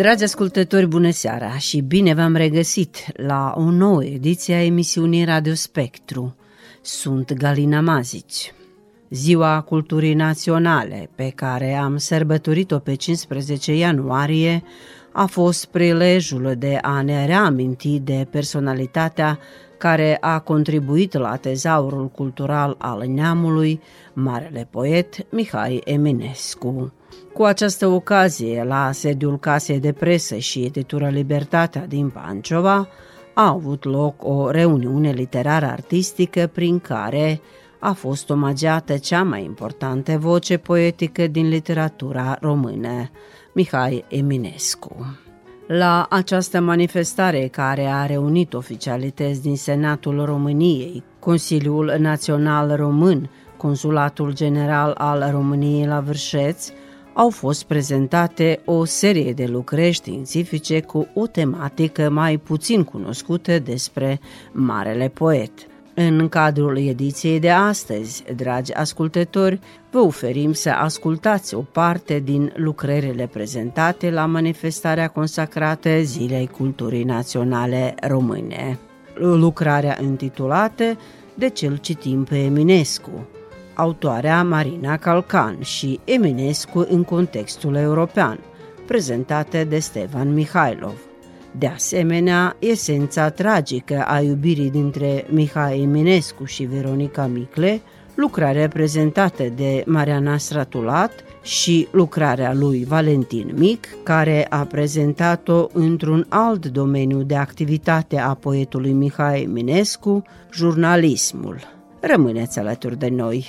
Dragi ascultători, bună seara și bine v-am regăsit la o nouă ediție a emisiunii Radio Spectru. Sunt Galina Mazici. Ziua Culturii Naționale, pe care am sărbătorit-o pe 15 ianuarie, a fost prilejul de a ne reaminti de personalitatea care a contribuit la tezaurul cultural al neamului, marele poet Mihai Eminescu. Cu această ocazie, la sediul Casei de Presă și Editură Libertatea din Pancova, a avut loc o reuniune literară artistică prin care a fost omagiată cea mai importantă voce poetică din literatura română, Mihai Eminescu. La această manifestare care a reunit oficialități din Senatul României, Consiliul Național Român, Consulatul General al României la Vârșeț, au fost prezentate o serie de lucrări științifice cu o tematică mai puțin cunoscută despre Marele Poet. În cadrul ediției de astăzi, dragi ascultători, vă oferim să ascultați o parte din lucrările prezentate la manifestarea consacrată Zilei Culturii Naționale Române. Lucrarea intitulată De cel citim pe Eminescu, autoarea Marina Calcan și Eminescu în contextul european, prezentată de Stefan Mihailov. De asemenea, esența tragică a iubirii dintre Mihai Eminescu și Veronica Micle, lucrarea prezentată de Mariana Stratulat și lucrarea lui Valentin Mic, care a prezentat-o într-un alt domeniu de activitate a poetului Mihai Eminescu, jurnalismul. Rămâneți alături de noi!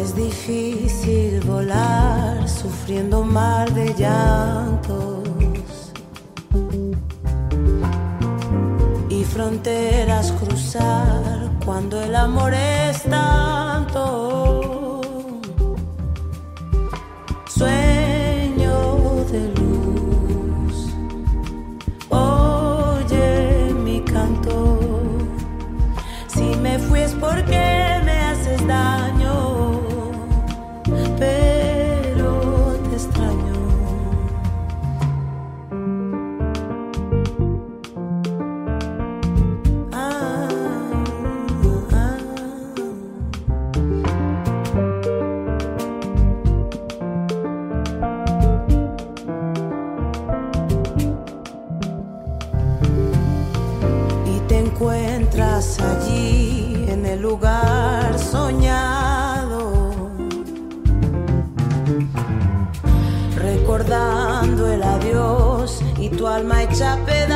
Es difícil volar sufriendo mar de llantos y fronteras cruzar cuando el amor es tanto. Sueño porque tu alma hecha.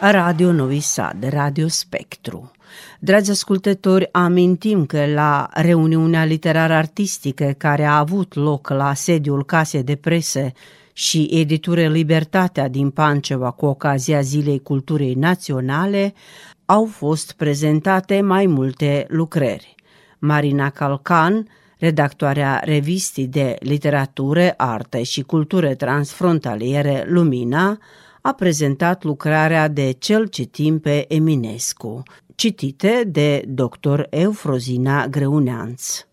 Radio Novi Sad, Radio Spectru. Dragi ascultători, amintim că la reuniunea literară artistică care a avut loc la sediul Casei de Presă și editură Libertatea din Panceva cu ocazia Zilei Culturii Naționale, au fost prezentate mai multe lucrări. Marina Calcan, redactoarea revistii de literatură, arte și cultură transfrontaliere Lumina, a prezentat lucrarea de Cel citim pe Eminescu, citite de dr. Eufrozina Greuneanț.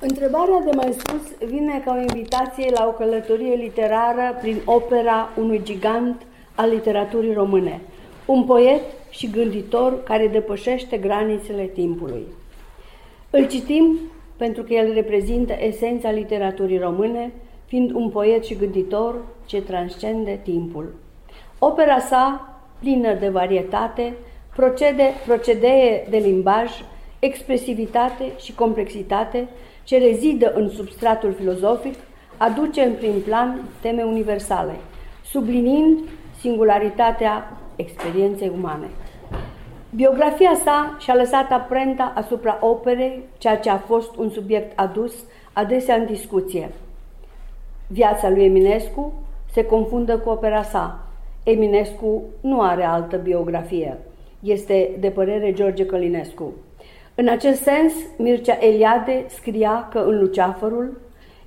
Întrebarea de mai sus vine ca o invitație la o călătorie literară prin opera unui gigant al literaturii române, un poet și gânditor care depășește granițele timpului. Îl citim pentru că el reprezintă esența literaturii române, fiind un poet și gânditor ce transcende timpul. Opera sa, plină de varietate, procede, procedee de limbaj, expresivitate și complexitate, ce rezidă în substratul filozofic, aduce în prim plan teme universale, sublinind singularitatea experienței umane. Biografia sa și-a lăsat aprenta asupra operei, ceea ce a fost un subiect adus adesea în discuție. Viața lui Eminescu se confundă cu opera sa. Eminescu nu are altă biografie. Este de părere George Călinescu. În acest sens, Mircea Eliade scria că în Luceafărul,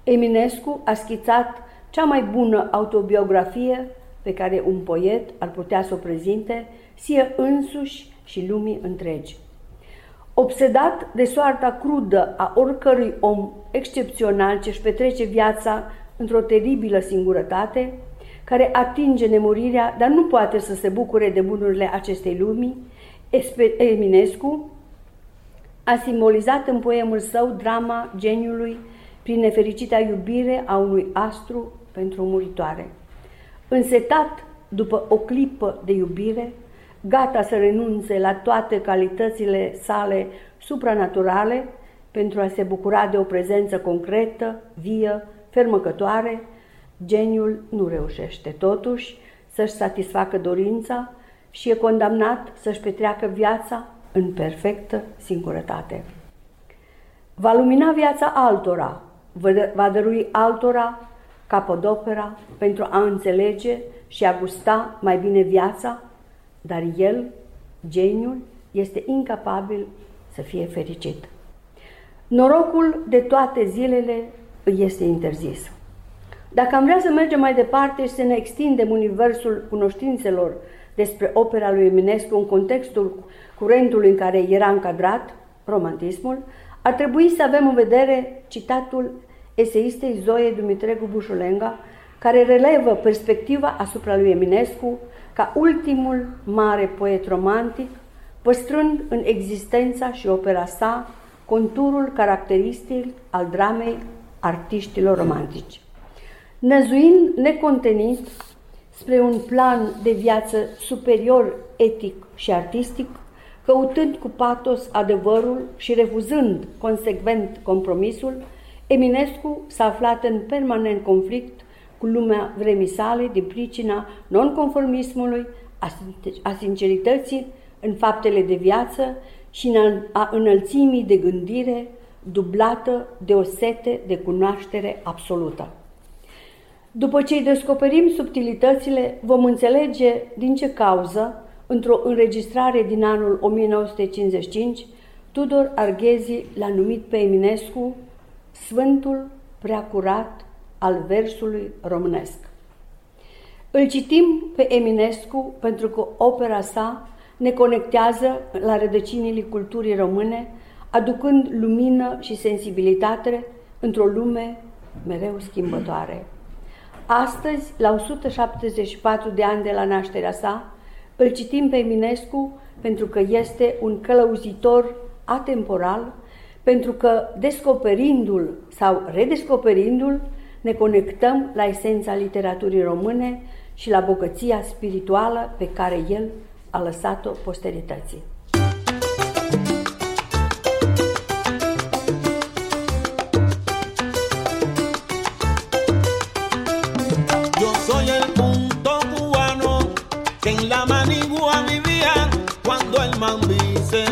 Eminescu a schițat cea mai bună autobiografie pe care un poet ar putea să o prezinte, sie însuși și lumii întregi. Obsedat de soarta crudă a oricărui om excepțional ce își petrece viața într-o teribilă singurătate, care atinge nemurirea, dar nu poate să se bucure de bunurile acestei lumii, Eminescu a simbolizat în poemul său drama geniului prin nefericita iubire a unui astru pentru o muritoare. Însetat după o clipă de iubire, gata să renunțe la toate calitățile sale supranaturale pentru a se bucura de o prezență concretă, vie, fermăcătoare, geniul nu reușește totuși să-și satisfacă dorința și e condamnat să-și petreacă viața în perfectă singurătate. Va lumina viața altora, va dărui altora capodopera pentru a înțelege și a gusta mai bine viața, dar el, geniul, este incapabil să fie fericit. Norocul de toate zilele îi este interzis. Dacă am vrea să mergem mai departe și să ne extindem universul cunoștințelor despre opera lui Eminescu în contextul curentului în care era încadrat, romantismul, ar trebui să avem în vedere citatul eseistei Zoe Dumitregu Bușulenga, care relevă perspectiva asupra lui Eminescu ca ultimul mare poet romantic, păstrând în existența și opera sa conturul caracteristic al dramei artiștilor romantici. Năzuind necontenit spre un plan de viață superior etic și artistic, căutând cu patos adevărul și refuzând consecvent compromisul, Eminescu s-a aflat în permanent conflict cu lumea vremii sale din pricina nonconformismului, a sincerității în faptele de viață și a înălțimii de gândire dublată de o sete de cunoaștere absolută. După ce îi descoperim subtilitățile, vom înțelege din ce cauză, într-o înregistrare din anul 1955, Tudor Arghezi l-a numit pe Eminescu Sfântul Preacurat al versului românesc. Îl citim pe Eminescu pentru că opera sa ne conectează la rădăcinile culturii române, aducând lumină și sensibilitate într-o lume mereu schimbătoare. Astăzi, la 174 de ani de la nașterea sa, îl citim pe Eminescu pentru că este un călăuzitor atemporal, pentru că descoperindu-l sau redescoperindu-l, ne conectăm la esența literaturii române și la bogăția spirituală pe care el a lăsat-o posterității.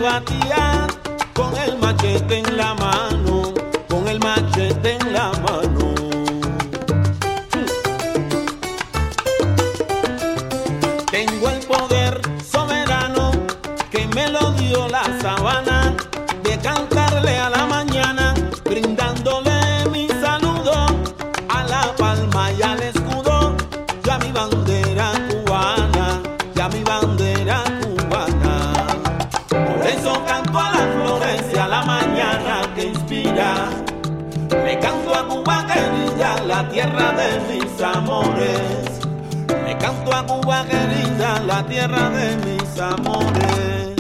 a batear con el machete en la mano. querida, la tierra de mis amores. Le canto a Cuba querida, la tierra de mis amores.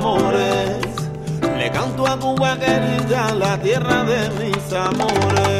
amores, le canto a Cuba querida, la tierra de mis amores.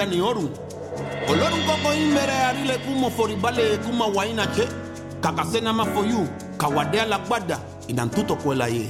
Washa ngoya njani orun. Olorun koko imbere arile kumo foribale kuma waina che. Kakasena ma for you. Kawadea la gbada inantuto kwela ye.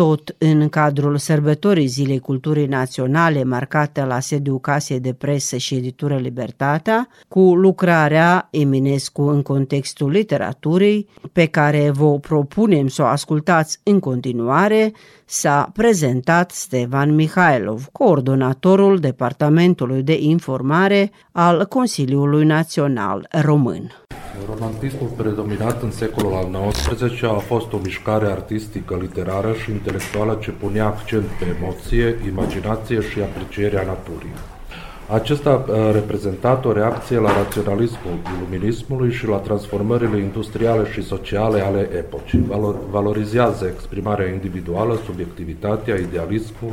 Tot în cadrul sărbătorii Zilei Culturii Naționale, marcată la sediul Casei de Presă și Editură Libertatea, cu lucrarea Eminescu în contextul literaturii, pe care vă propunem să o ascultați în continuare, s-a prezentat Stevan Mihailov, coordonatorul Departamentului de Informare al Consiliului Național Român. Romantismul predominat în secolul al XIX a fost o mișcare artistică, literară și intelectuală ce punea accent pe emoție, imaginație și aprecierea naturii. Acesta a reprezentat o reacție la raționalismul iluminismului și la transformările industriale și sociale ale epocii. Valor, valorizează exprimarea individuală, subiectivitatea, idealismul,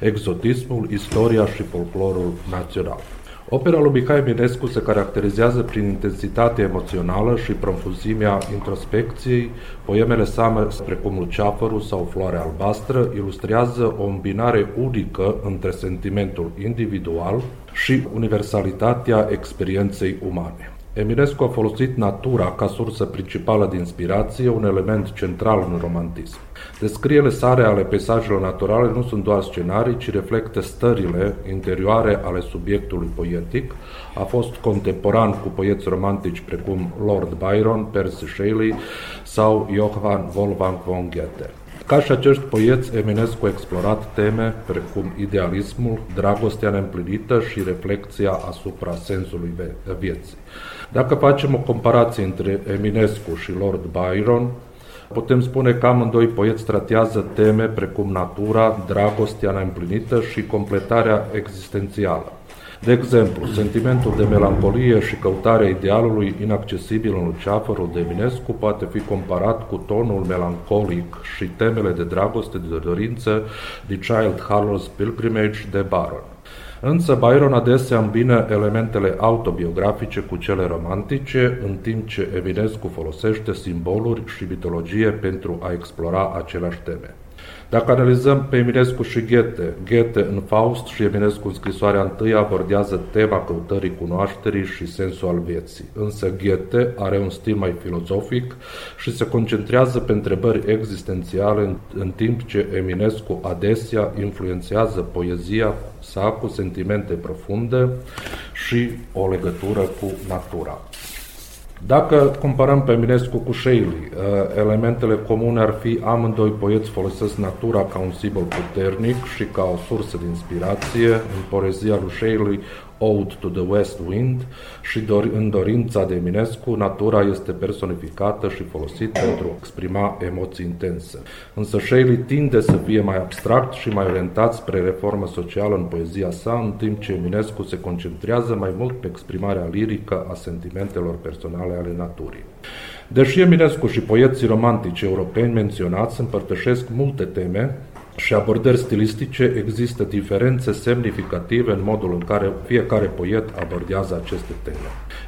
exotismul, istoria și folclorul național. Opera lui Mihai Eminescu se caracterizează prin intensitate emoțională și profuzimea introspecției. Poemele sale, precum Luceafărul sau Floarea albastră, ilustrează o îmbinare unică între sentimentul individual și universalitatea experienței umane. Eminescu a folosit natura ca sursă principală de inspirație, un element central în romantism. Descrierile sale ale peisajelor naturale nu sunt doar scenarii, ci reflectă stările interioare ale subiectului poetic. A fost contemporan cu poeți romantici precum Lord Byron, Percy Shelley sau Johann Wolfgang von Goethe. Ca și acești poeți, Eminescu a explorat teme precum idealismul, dragostea neîmplinită și reflexia asupra sensului vieții. Dacă facem o comparație între Eminescu și Lord Byron, putem spune că amândoi poeți tratează teme precum natura, dragostea neîmplinită și completarea existențială. De exemplu, sentimentul de melancolie și căutarea idealului inaccesibil în Luceafărul de Eminescu poate fi comparat cu tonul melancolic și temele de dragoste de dorință de Child Harlow's Pilgrimage de Baron. Însă Byron adesea îmbină elementele autobiografice cu cele romantice, în timp ce Eminescu folosește simboluri și mitologie pentru a explora aceleași teme. Dacă analizăm pe Eminescu și Goethe, Goethe în Faust și Eminescu în scrisoarea întâi abordează tema căutării cunoașterii și sensul al vieții. Însă Goethe are un stil mai filozofic și se concentrează pe întrebări existențiale, în, în timp ce Eminescu adesea influențează poezia sa cu sentimente profunde și o legătură cu natura. Dacă comparăm pe Eminescu cu Shelley, elementele comune ar fi amândoi poeți folosesc natura ca un simbol puternic și ca o sursă de inspirație. În poezia lui Shelley, Ode to the West Wind și în dorința de Eminescu, natura este personificată și folosită pentru a exprima emoții intense. Însă Shelley tinde să fie mai abstract și mai orientat spre reformă socială în poezia sa, în timp ce Eminescu se concentrează mai mult pe exprimarea lirică a sentimentelor personale ale naturii. Deși Eminescu și poeții romantici europeni menționați împărtășesc multe teme, și abordări stilistice există diferențe semnificative în modul în care fiecare poet abordează aceste teme.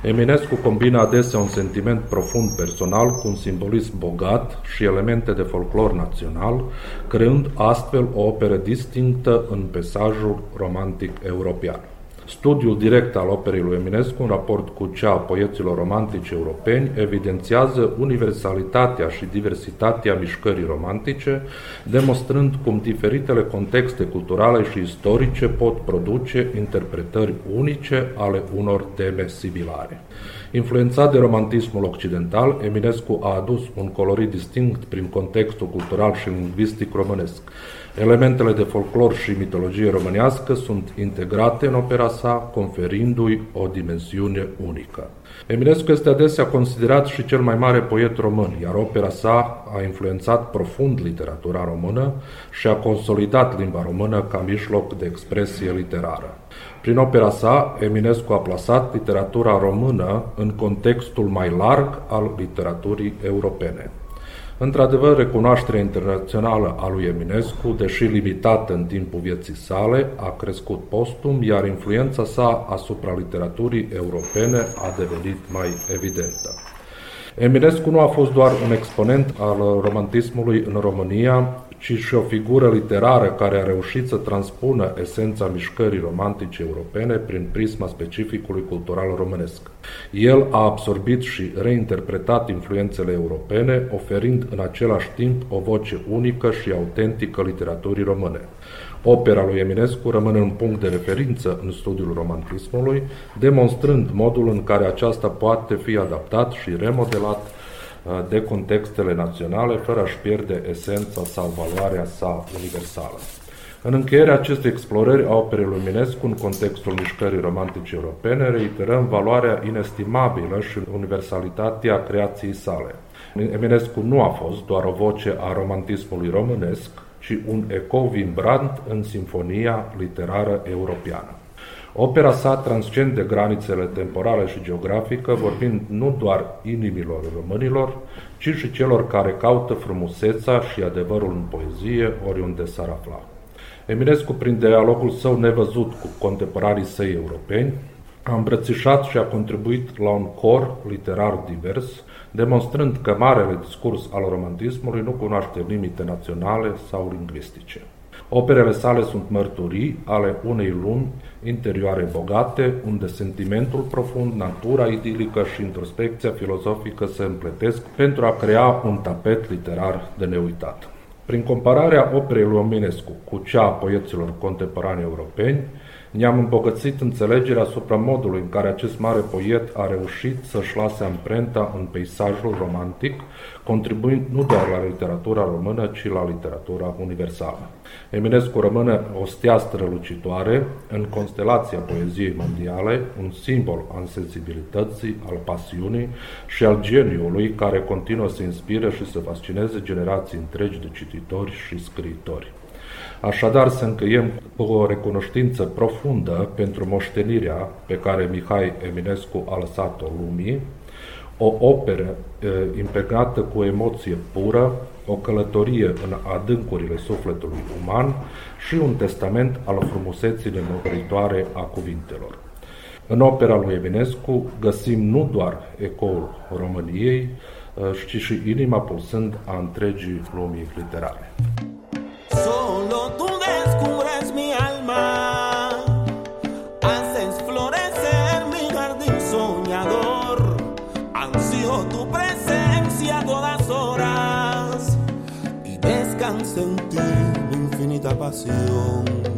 Eminescu combina adesea un sentiment profund personal cu un simbolism bogat și elemente de folclor național, creând astfel o operă distinctă în peisajul romantic european. Studiul direct al operei lui Eminescu, în raport cu cea a poeților romantici europeni, evidențiază universalitatea și diversitatea mișcării romantice, demonstrând cum diferitele contexte culturale și istorice pot produce interpretări unice ale unor teme similare. Influențat de romantismul occidental, Eminescu a adus un colorit distinct prin contextul cultural și lingvistic românesc. Elementele de folclor și mitologie românească sunt integrate în opera sa, conferindu-i o dimensiune unică. Eminescu este adesea considerat și cel mai mare poet român, iar opera sa a influențat profund literatura română și a consolidat limba română ca mijloc de expresie literară. Prin opera sa, Eminescu a plasat literatura română în contextul mai larg al literaturii europene. Într-adevăr, recunoașterea internațională a lui Eminescu, deși limitată în timpul vieții sale, a crescut postum, iar influența sa asupra literaturii europene a devenit mai evidentă. Eminescu nu a fost doar un exponent al romantismului în România, ci și o figură literară care a reușit să transpună esența mișcării romantice europene prin prisma specificului cultural românesc. El a absorbit și reinterpretat influențele europene, oferind în același timp o voce unică și autentică literaturii române. Opera lui Eminescu rămâne un punct de referință în studiul romantismului, demonstrând modul în care aceasta poate fi adaptat și remodelat Uh, de contextele naționale, fără a-și pierde esența sau valoarea sa universală. În încheierea acestei explorări a operei lui Eminescu în contextul mișcării romantice europene, reiterăm valoarea inestimabilă și universalitatea creației sale. Eminescu nu a fost doar o voce a romantismului românesc, ci un ecou vibrant în simfonia literară europeană. Opera sa transcende granițele temporale și geografică, vorbind nu doar inimilor românilor, ci și celor care caută frumusețea și adevărul în poezie, oriunde s-ar afla. Eminescu, prin dialogul său nevăzut cu contemporarii săi europeni, a îmbrățișat și a contribuit la un cor literar divers, demonstrând că marele discurs al romantismului nu cunoaște limite naționale sau lingvistice. Operele sale sunt mărturii ale unei lumi interioare bogate, unde sentimentul profund, natura idilică și introspecția filozofică se împletesc pentru a crea un tapet literar de neuitat. Prin compararea operei lui Ominescu cu cea a poeților contemporani europeni, ne-am îmbogățit înțelegerea asupra modului în care acest mare poet a reușit să-și lase amprenta în peisajul romantic, contribuind nu doar la literatura română, ci la literatura universală. Eminescu rămâne o stea strălucitoare în constelația poeziei mondiale, un simbol al sensibilității, al pasiunii și al geniului care continuă să inspire și să fascineze generații întregi de cititori și scriitori. Așadar, să încheiem cu o recunoștință profundă pentru moștenirea pe care Mihai Eminescu a lăsat-o lumii, o operă impregnată cu emoție pură, o călătorie în adâncurile sufletului uman și un testament al frumuseții nemuritoare a cuvintelor. În opera lui Eminescu găsim nu doar ecoul României, ci și inima pulsând a întregii lumii literare. compasión.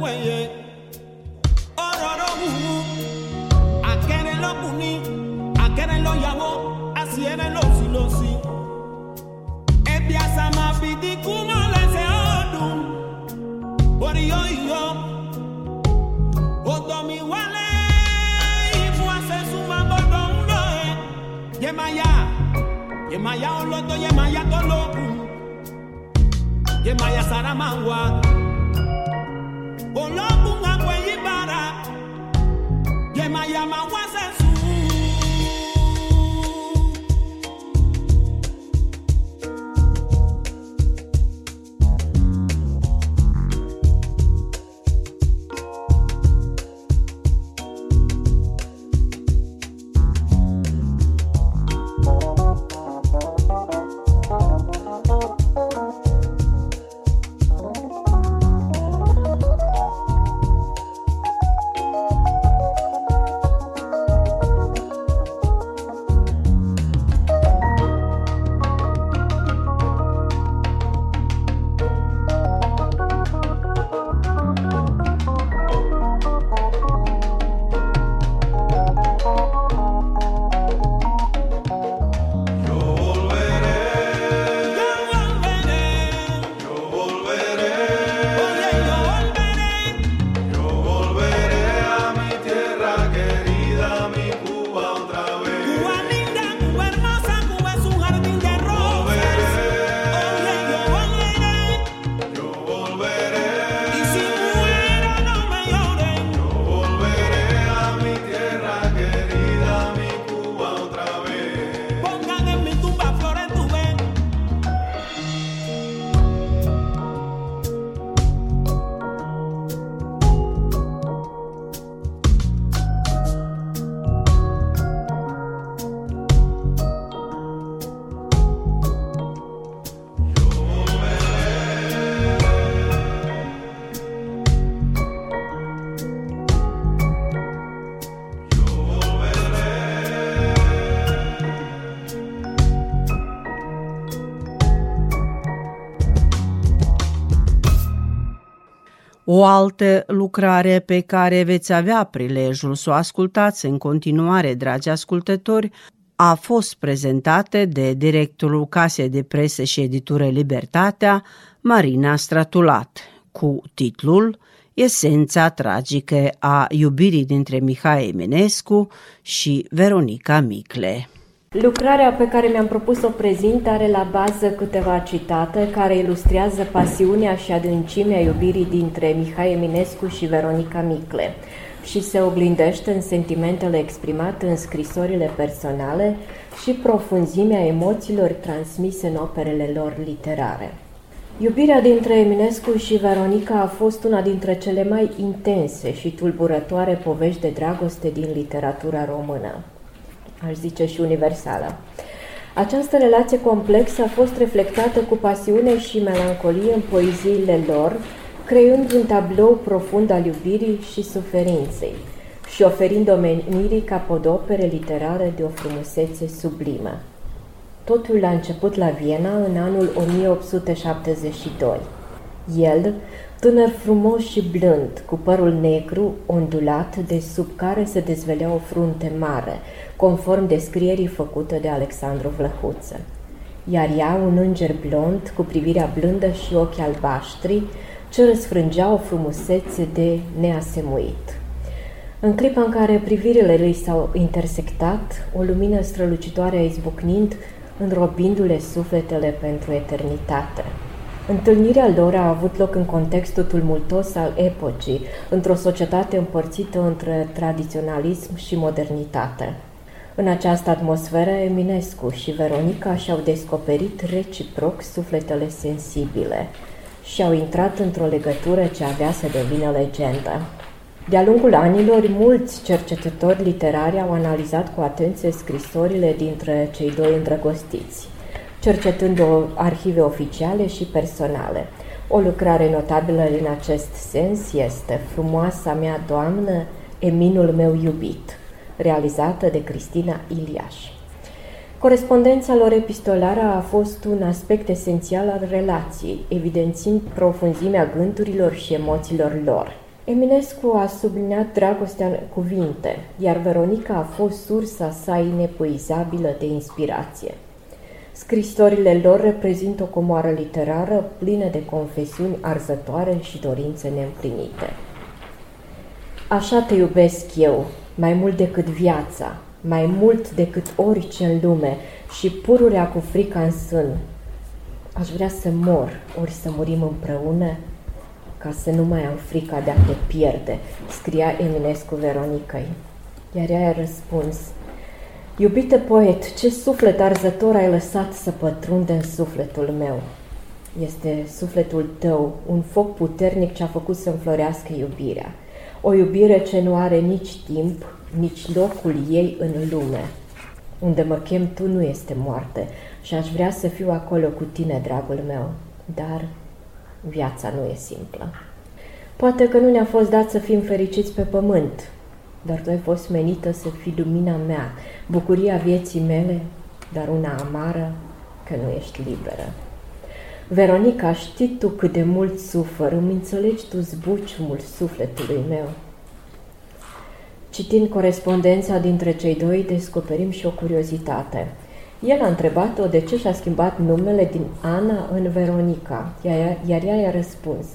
weye altă lucrare pe care veți avea prilejul să o ascultați în continuare, dragi ascultători, a fost prezentată de directorul Casei de Presă și Editură Libertatea, Marina Stratulat, cu titlul Esența tragică a iubirii dintre Mihai Eminescu și Veronica Micle. Lucrarea pe care mi-am propus să o prezint are la bază câteva citate care ilustrează pasiunea și adâncimea iubirii dintre Mihai Eminescu și Veronica Micle și se oglindește în sentimentele exprimate în scrisorile personale și profunzimea emoțiilor transmise în operele lor literare. Iubirea dintre Eminescu și Veronica a fost una dintre cele mai intense și tulburătoare povești de dragoste din literatura română aș zice și universală. Această relație complexă a fost reflectată cu pasiune și melancolie în poeziile lor, creând un tablou profund al iubirii și suferinței și oferind omenirii capodopere literare de o frumusețe sublimă. Totul a început la Viena în anul 1872. El, tânăr frumos și blând, cu părul negru, ondulat, de sub care se dezvelea o frunte mare, conform descrierii făcute de Alexandru Vlăhuță. Iar ea, un înger blond, cu privirea blândă și ochi albaștri, ce răsfrângea o frumusețe de neasemuit. În clipa în care privirile lui s-au intersectat, o lumină strălucitoare a izbucnind, înrobindu-le sufletele pentru eternitate. Întâlnirea lor a avut loc în contextul tumultos al epocii, într-o societate împărțită între tradiționalism și modernitate. În această atmosferă, Eminescu și Veronica și-au descoperit reciproc sufletele sensibile și au intrat într-o legătură ce avea să devină legendă. De-a lungul anilor, mulți cercetători literari au analizat cu atenție scrisorile dintre cei doi îndrăgostiți, cercetând o arhive oficiale și personale. O lucrare notabilă în acest sens este Frumoasa mea doamnă, Eminul meu iubit, realizată de Cristina Iliaș. Corespondența lor epistolară a fost un aspect esențial al relației, evidențiind profunzimea gândurilor și emoțiilor lor. Eminescu a subliniat dragostea în cuvinte, iar Veronica a fost sursa sa inepuizabilă de inspirație. Scrisorile lor reprezintă o comoară literară plină de confesiuni arzătoare și dorințe neîmplinite. Așa te iubesc eu, mai mult decât viața, mai mult decât orice în lume și pururea cu frica în sân. Aș vrea să mor, ori să murim împreună, ca să nu mai am frica de a te pierde, scria Eminescu Veronicăi. Iar ea a răspuns, Iubite poet, ce suflet arzător ai lăsat să pătrunde în sufletul meu. Este sufletul tău, un foc puternic ce a făcut să înflorească iubirea. O iubire ce nu are nici timp, nici locul ei în lume. Unde mă chem tu nu este moarte și aș vrea să fiu acolo cu tine, dragul meu. Dar viața nu e simplă. Poate că nu ne-a fost dat să fim fericiți pe pământ, dar tu ai fost menită să fii lumina mea, bucuria vieții mele, dar una amară că nu ești liberă. Veronica, știi tu cât de mult sufăr, îmi înțelegi tu zbuciumul sufletului meu. Citind corespondența dintre cei doi, descoperim și o curiozitate. El a întrebat-o de ce și-a schimbat numele din Ana în Veronica, iar ea i-a răspuns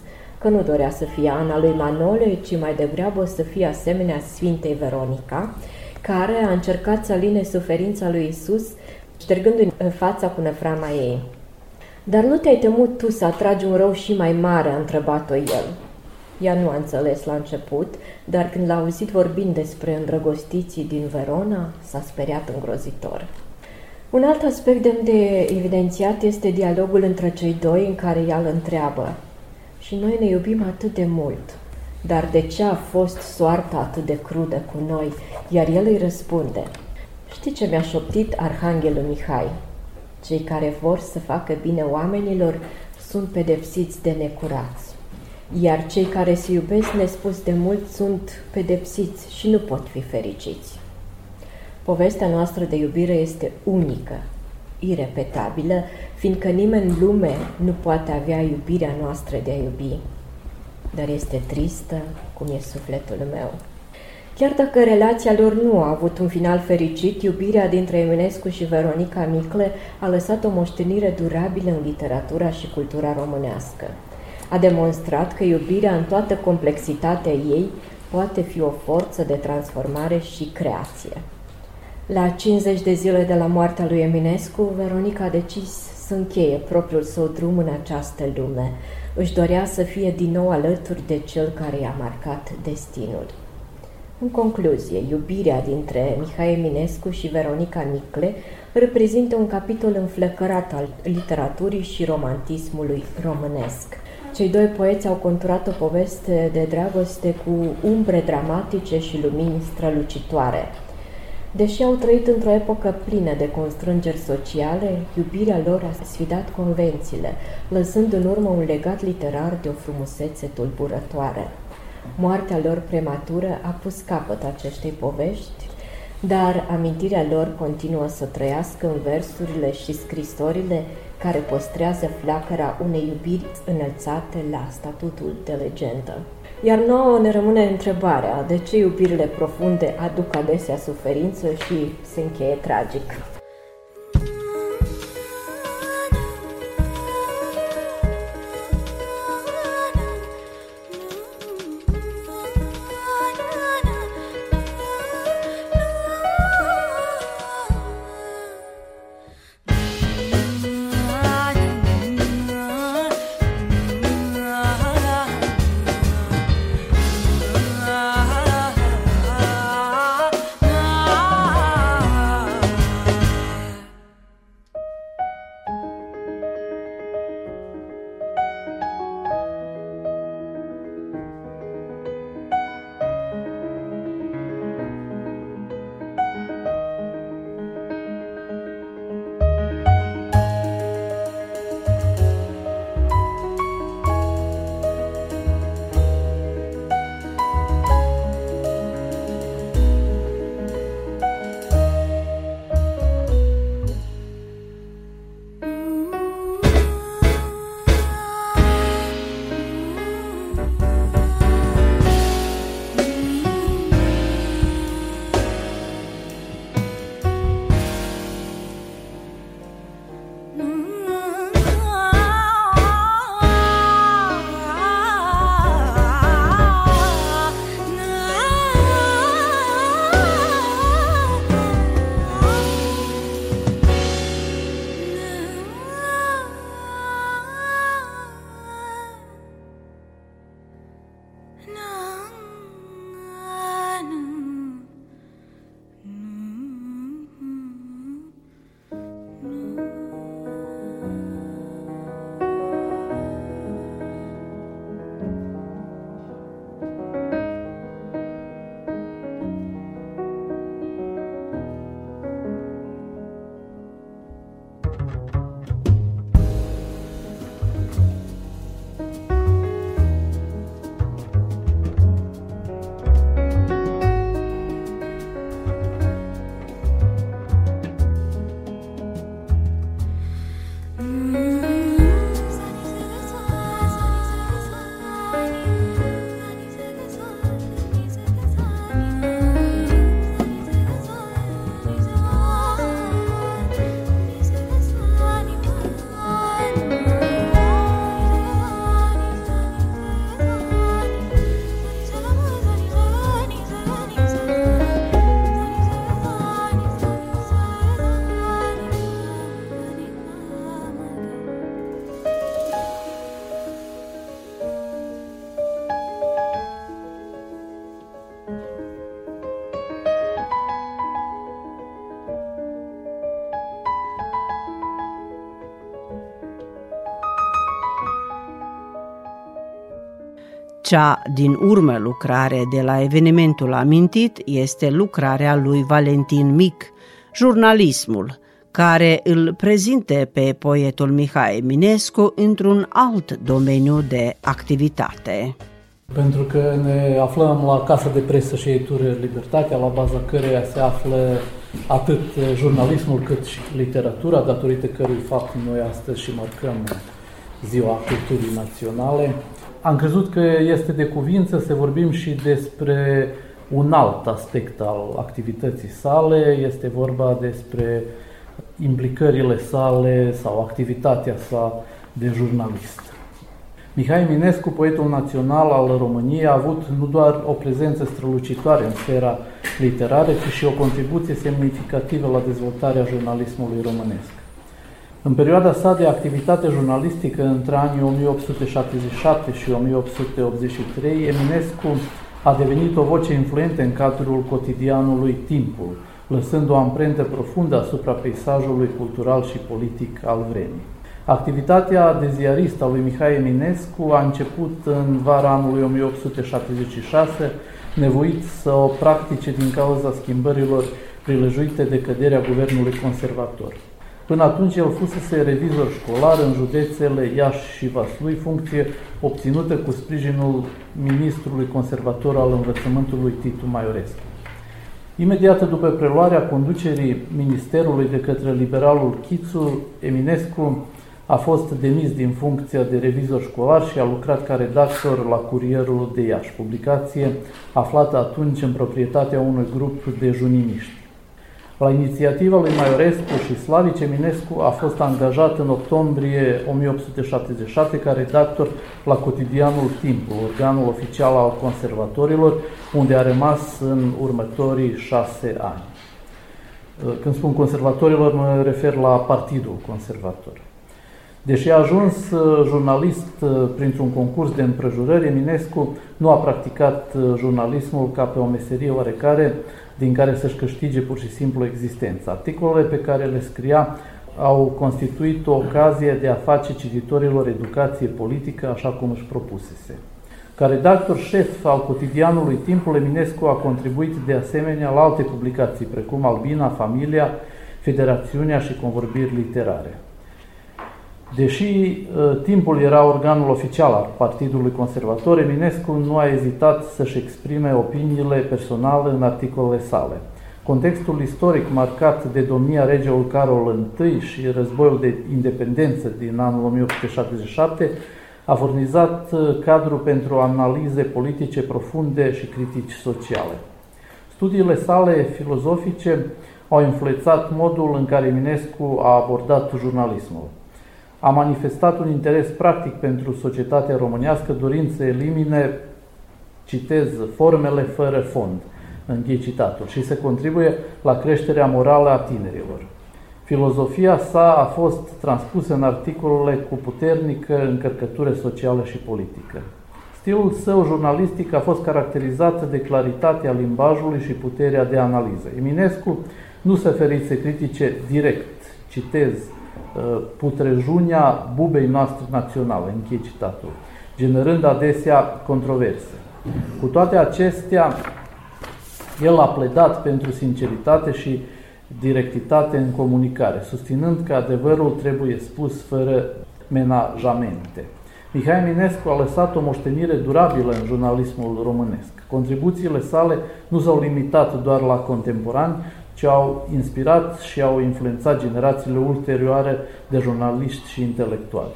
că nu dorea să fie Ana lui Manole, ci mai degrabă să fie asemenea Sfintei Veronica, care a încercat să aline suferința lui Isus, ștergându-i în fața cu năframa ei. Dar nu te-ai temut tu să atragi un rău și mai mare?" a întrebat-o el. Ea nu a înțeles la început, dar când l-a auzit vorbind despre îndrăgostiții din Verona, s-a speriat îngrozitor. Un alt aspect demn de evidențiat este dialogul între cei doi în care ea îl întreabă Și noi ne iubim atât de mult, dar de ce a fost soarta atât de crudă cu noi? Iar el îi răspunde Știi ce mi-a șoptit Arhanghelul Mihai? Cei care vor să facă bine oamenilor sunt pedepsiți de necurați iar cei care se iubesc nespus de mult sunt pedepsiți și nu pot fi fericiți. Povestea noastră de iubire este unică, irepetabilă, fiindcă nimeni în lume nu poate avea iubirea noastră de a iubi. Dar este tristă cum e sufletul meu. Chiar dacă relația lor nu a avut un final fericit, iubirea dintre Eminescu și Veronica Micle a lăsat o moștenire durabilă în literatura și cultura românească a demonstrat că iubirea în toată complexitatea ei poate fi o forță de transformare și creație. La 50 de zile de la moartea lui Eminescu, Veronica a decis să încheie propriul său drum în această lume. Își dorea să fie din nou alături de cel care i-a marcat destinul. În concluzie, iubirea dintre Mihai Eminescu și Veronica Nicle reprezintă un capitol înflăcărat al literaturii și romantismului românesc. Cei doi poeți au conturat o poveste de dragoste cu umbre dramatice și lumini strălucitoare. Deși au trăit într-o epocă plină de constrângeri sociale, iubirea lor a sfidat convențiile, lăsând în urmă un legat literar de o frumusețe tulburătoare. Moartea lor prematură a pus capăt acestei povești, dar amintirea lor continuă să trăiască în versurile și scrisorile care păstrează flacăra unei iubiri înălțate la statutul de legendă. Iar nouă ne rămâne întrebarea de ce iubirile profunde aduc adesea suferință și se încheie tragic. Cea din urmă lucrare de la evenimentul amintit este lucrarea lui Valentin Mic, jurnalismul, care îl prezinte pe poetul Mihai Eminescu într-un alt domeniu de activitate. Pentru că ne aflăm la Casa de Presă și Editură Libertatea, la baza căreia se află atât jurnalismul cât și literatura, datorită cărui fapt noi astăzi și marcăm Ziua Culturii Naționale. Am crezut că este de cuvință să vorbim și despre un alt aspect al activității sale, este vorba despre implicările sale sau activitatea sa de jurnalist. Mihai Minescu, poetul național al României, a avut nu doar o prezență strălucitoare în sfera literară, ci și o contribuție semnificativă la dezvoltarea jurnalismului românesc. În perioada sa de activitate jurnalistică între anii 1877 și 1883, Eminescu a devenit o voce influentă în cadrul cotidianului Timpul, lăsând o amprentă profundă asupra peisajului cultural și politic al vremii. Activitatea de ziarist a lui Mihai Eminescu a început în vara anului 1876, nevoit să o practice din cauza schimbărilor prilejuite de căderea guvernului conservator. Până atunci el fusese revizor școlar în județele Iași și Vaslui, funcție obținută cu sprijinul ministrului conservator al învățământului Titu Maiorescu. Imediat după preluarea conducerii ministerului de către liberalul Chițu, Eminescu a fost demis din funcția de revizor școlar și a lucrat ca redactor la Curierul de Iași, publicație aflată atunci în proprietatea unui grup de junimiști. La inițiativa lui Maiorescu și Slavic Eminescu a fost angajat în octombrie 1877 ca redactor la cotidianul Timpul, organul oficial al conservatorilor, unde a rămas în următorii șase ani. Când spun conservatorilor, mă refer la Partidul Conservator. Deși a ajuns uh, jurnalist uh, printr-un concurs de împrejurări, Eminescu nu a practicat uh, jurnalismul ca pe o meserie oarecare din care să-și câștige pur și simplu existența. Articolele pe care le scria au constituit o ocazie de a face cititorilor educație politică așa cum își propusese. Ca redactor șef al cotidianului Timpul, Eminescu a contribuit de asemenea la alte publicații, precum Albina, Familia, Federațiunea și Convorbiri Literare. Deși uh, timpul era organul oficial al Partidului Conservator, Eminescu nu a ezitat să-și exprime opiniile personale în articolele sale. Contextul istoric marcat de domnia regelui Carol I și războiul de independență din anul 1877 a furnizat uh, cadru pentru analize politice profunde și critici sociale. Studiile sale filozofice au influențat modul în care Eminescu a abordat jurnalismul a manifestat un interes practic pentru societatea românească, dorind să elimine, citez, formele fără fond, închei citatul, și să contribuie la creșterea morală a tinerilor. Filozofia sa a fost transpusă în articolele cu puternică încărcătură socială și politică. Stilul său jurnalistic a fost caracterizat de claritatea limbajului și puterea de analiză. Eminescu nu se ferit să critique direct, citez, Uh, putrejunia bubei noastre naționale, închei citatul, generând adesea controverse. Cu toate acestea, el a pledat pentru sinceritate și directitate în comunicare, susținând că adevărul trebuie spus fără menajamente. Mihai Eminescu a lăsat o moștenire durabilă în jurnalismul românesc. Contribuțiile sale nu s-au limitat doar la contemporani, ci au inspirat și au influențat generațiile ulterioare de jurnaliști și intelectuali.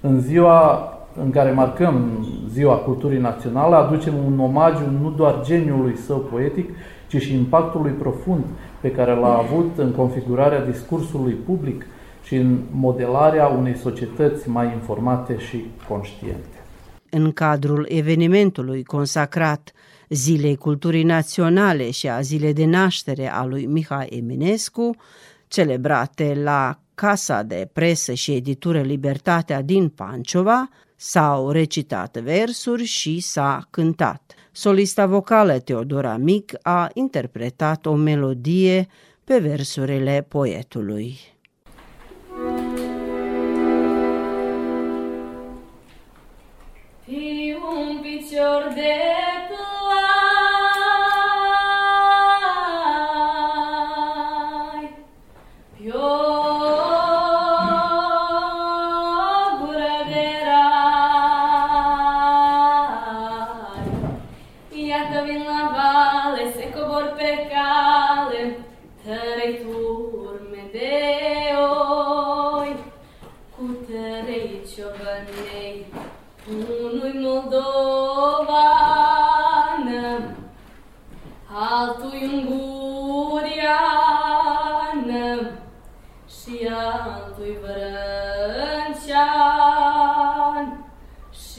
În ziua în care marcăm Ziua Culturii Naționale, aducem un omagiu nu doar geniului său poetic, ci și impactului profund pe care l-a avut în configurarea discursului public și în modelarea unei societăți mai informate și conștiente. În cadrul evenimentului consacrat Zilei Culturii Naționale și a Zilei de Naștere a lui Mihai Eminescu, celebrate la Casa de Presă și Editură Libertatea din Panciova, s-au recitat versuri și s-a cântat. Solista vocală Teodora Mic a interpretat o melodie pe versurile poetului. Fii un picior flăcărișor de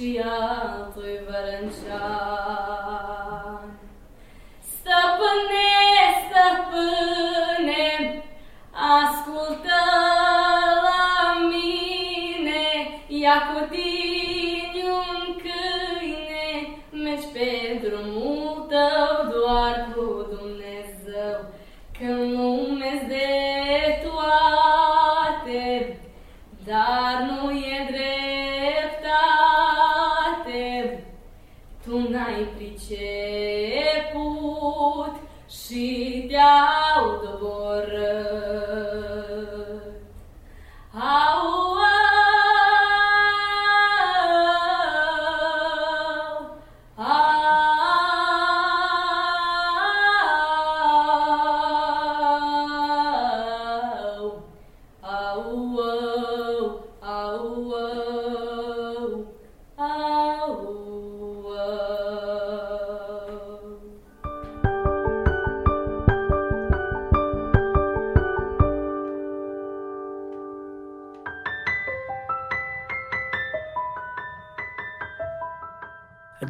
și altui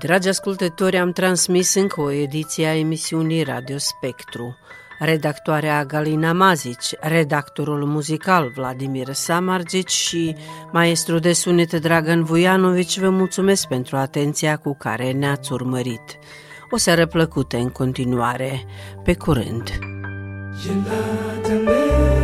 Dragi ascultători, am transmis încă o ediție a emisiunii Radio Spectru. Redactoarea Galina Mazici, redactorul muzical Vladimir Samargici și maestru de sunet Dragan Vujanovici vă mulțumesc pentru atenția cu care ne-ați urmărit. O seară plăcută în continuare. Pe curând! Thank you.